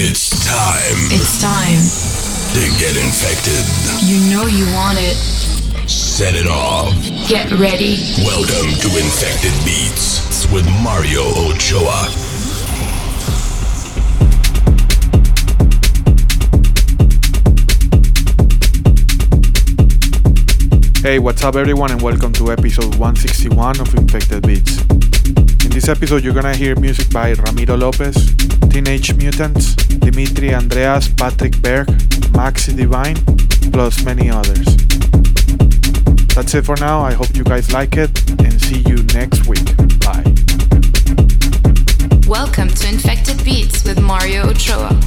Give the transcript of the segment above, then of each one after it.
It's time It's time. to get infected. You know you want it. Set it off. Get ready. Welcome to Infected Beats with Mario Ochoa. Hey, what's up, everyone, and welcome to episode 161 of Infected Beats. This episode, you're gonna hear music by Ramiro Lopez, Teenage Mutants, Dimitri Andreas, Patrik Berg, Maxi Divine, plus many others. That's it for now. I hope you guys like it, and see you next week. Bye. Welcome to Infected Beats with Mario Ochoa.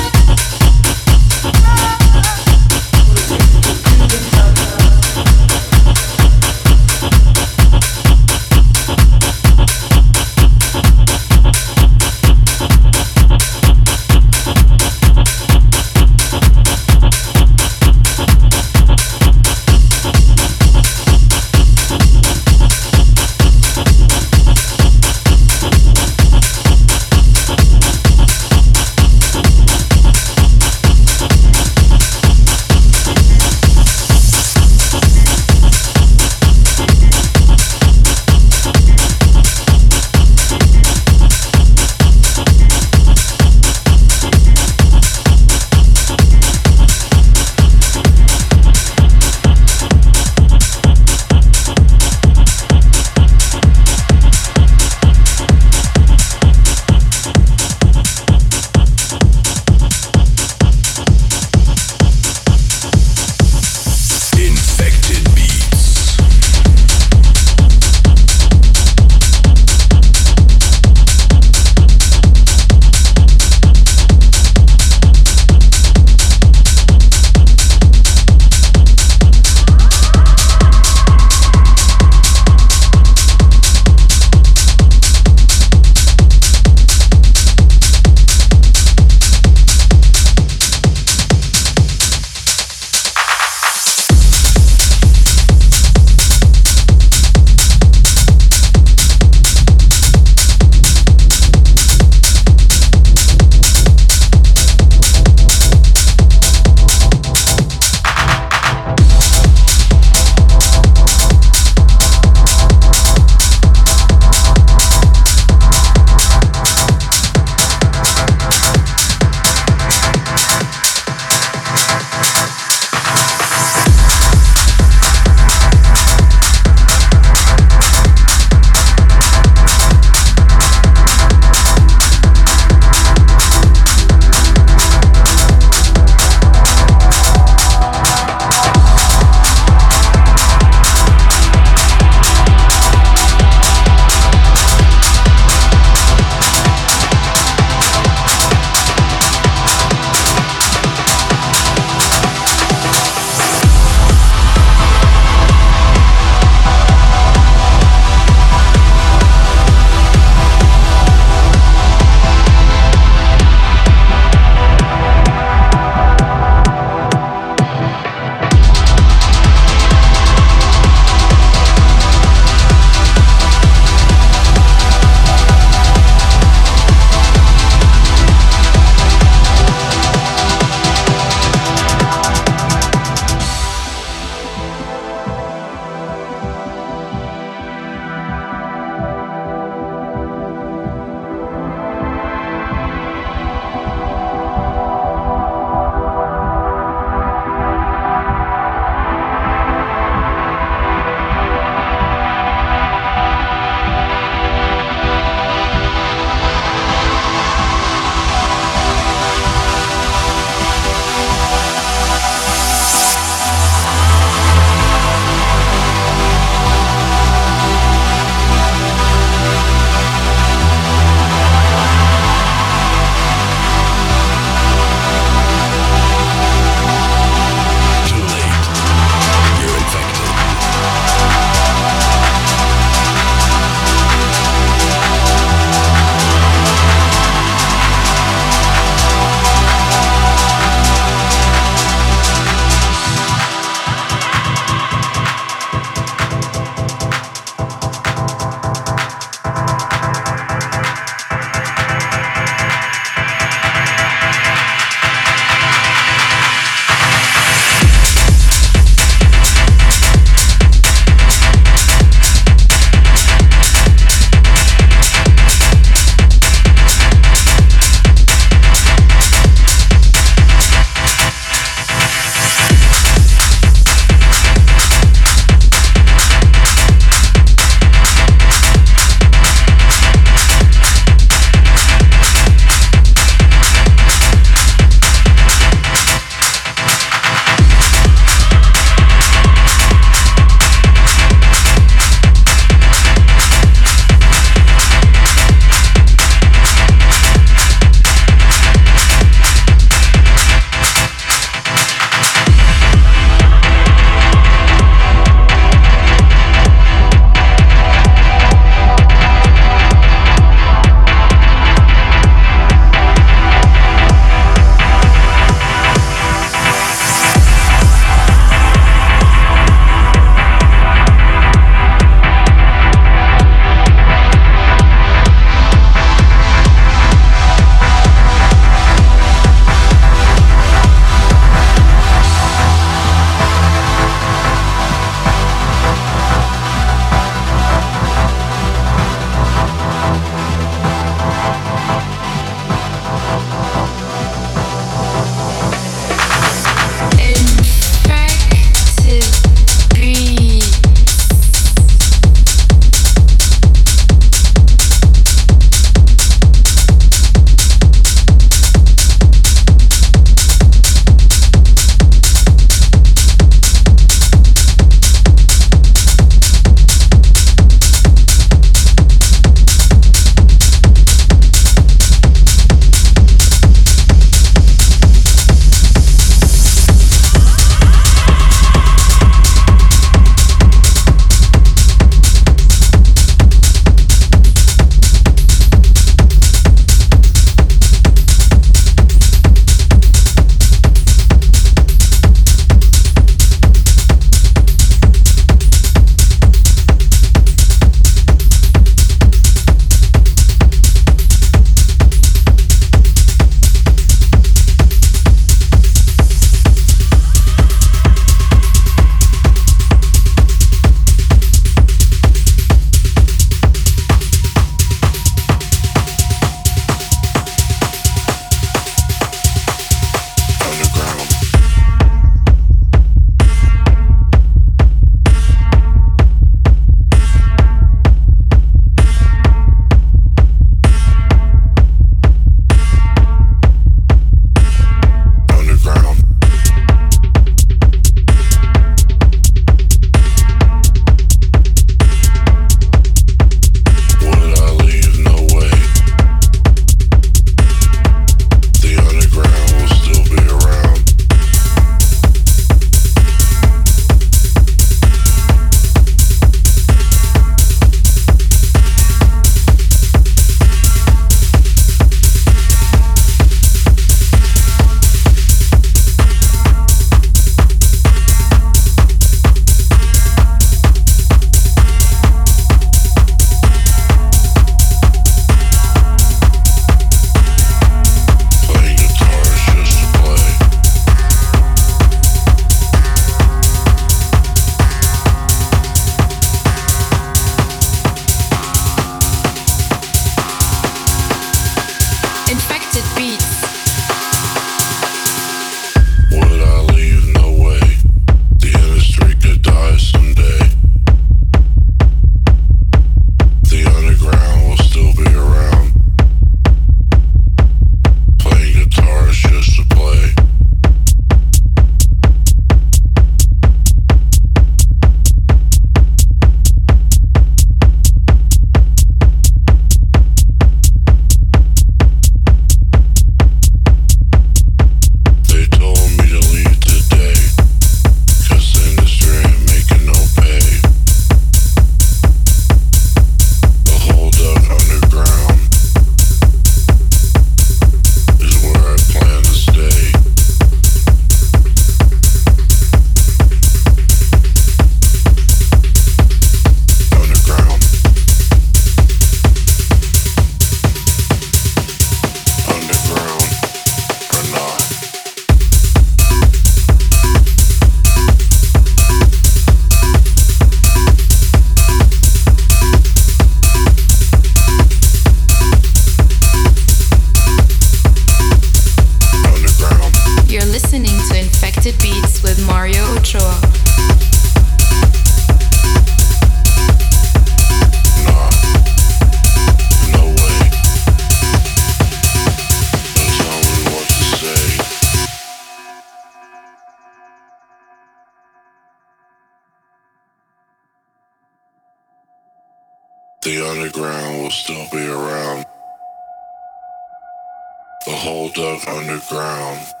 Dug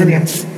resilience.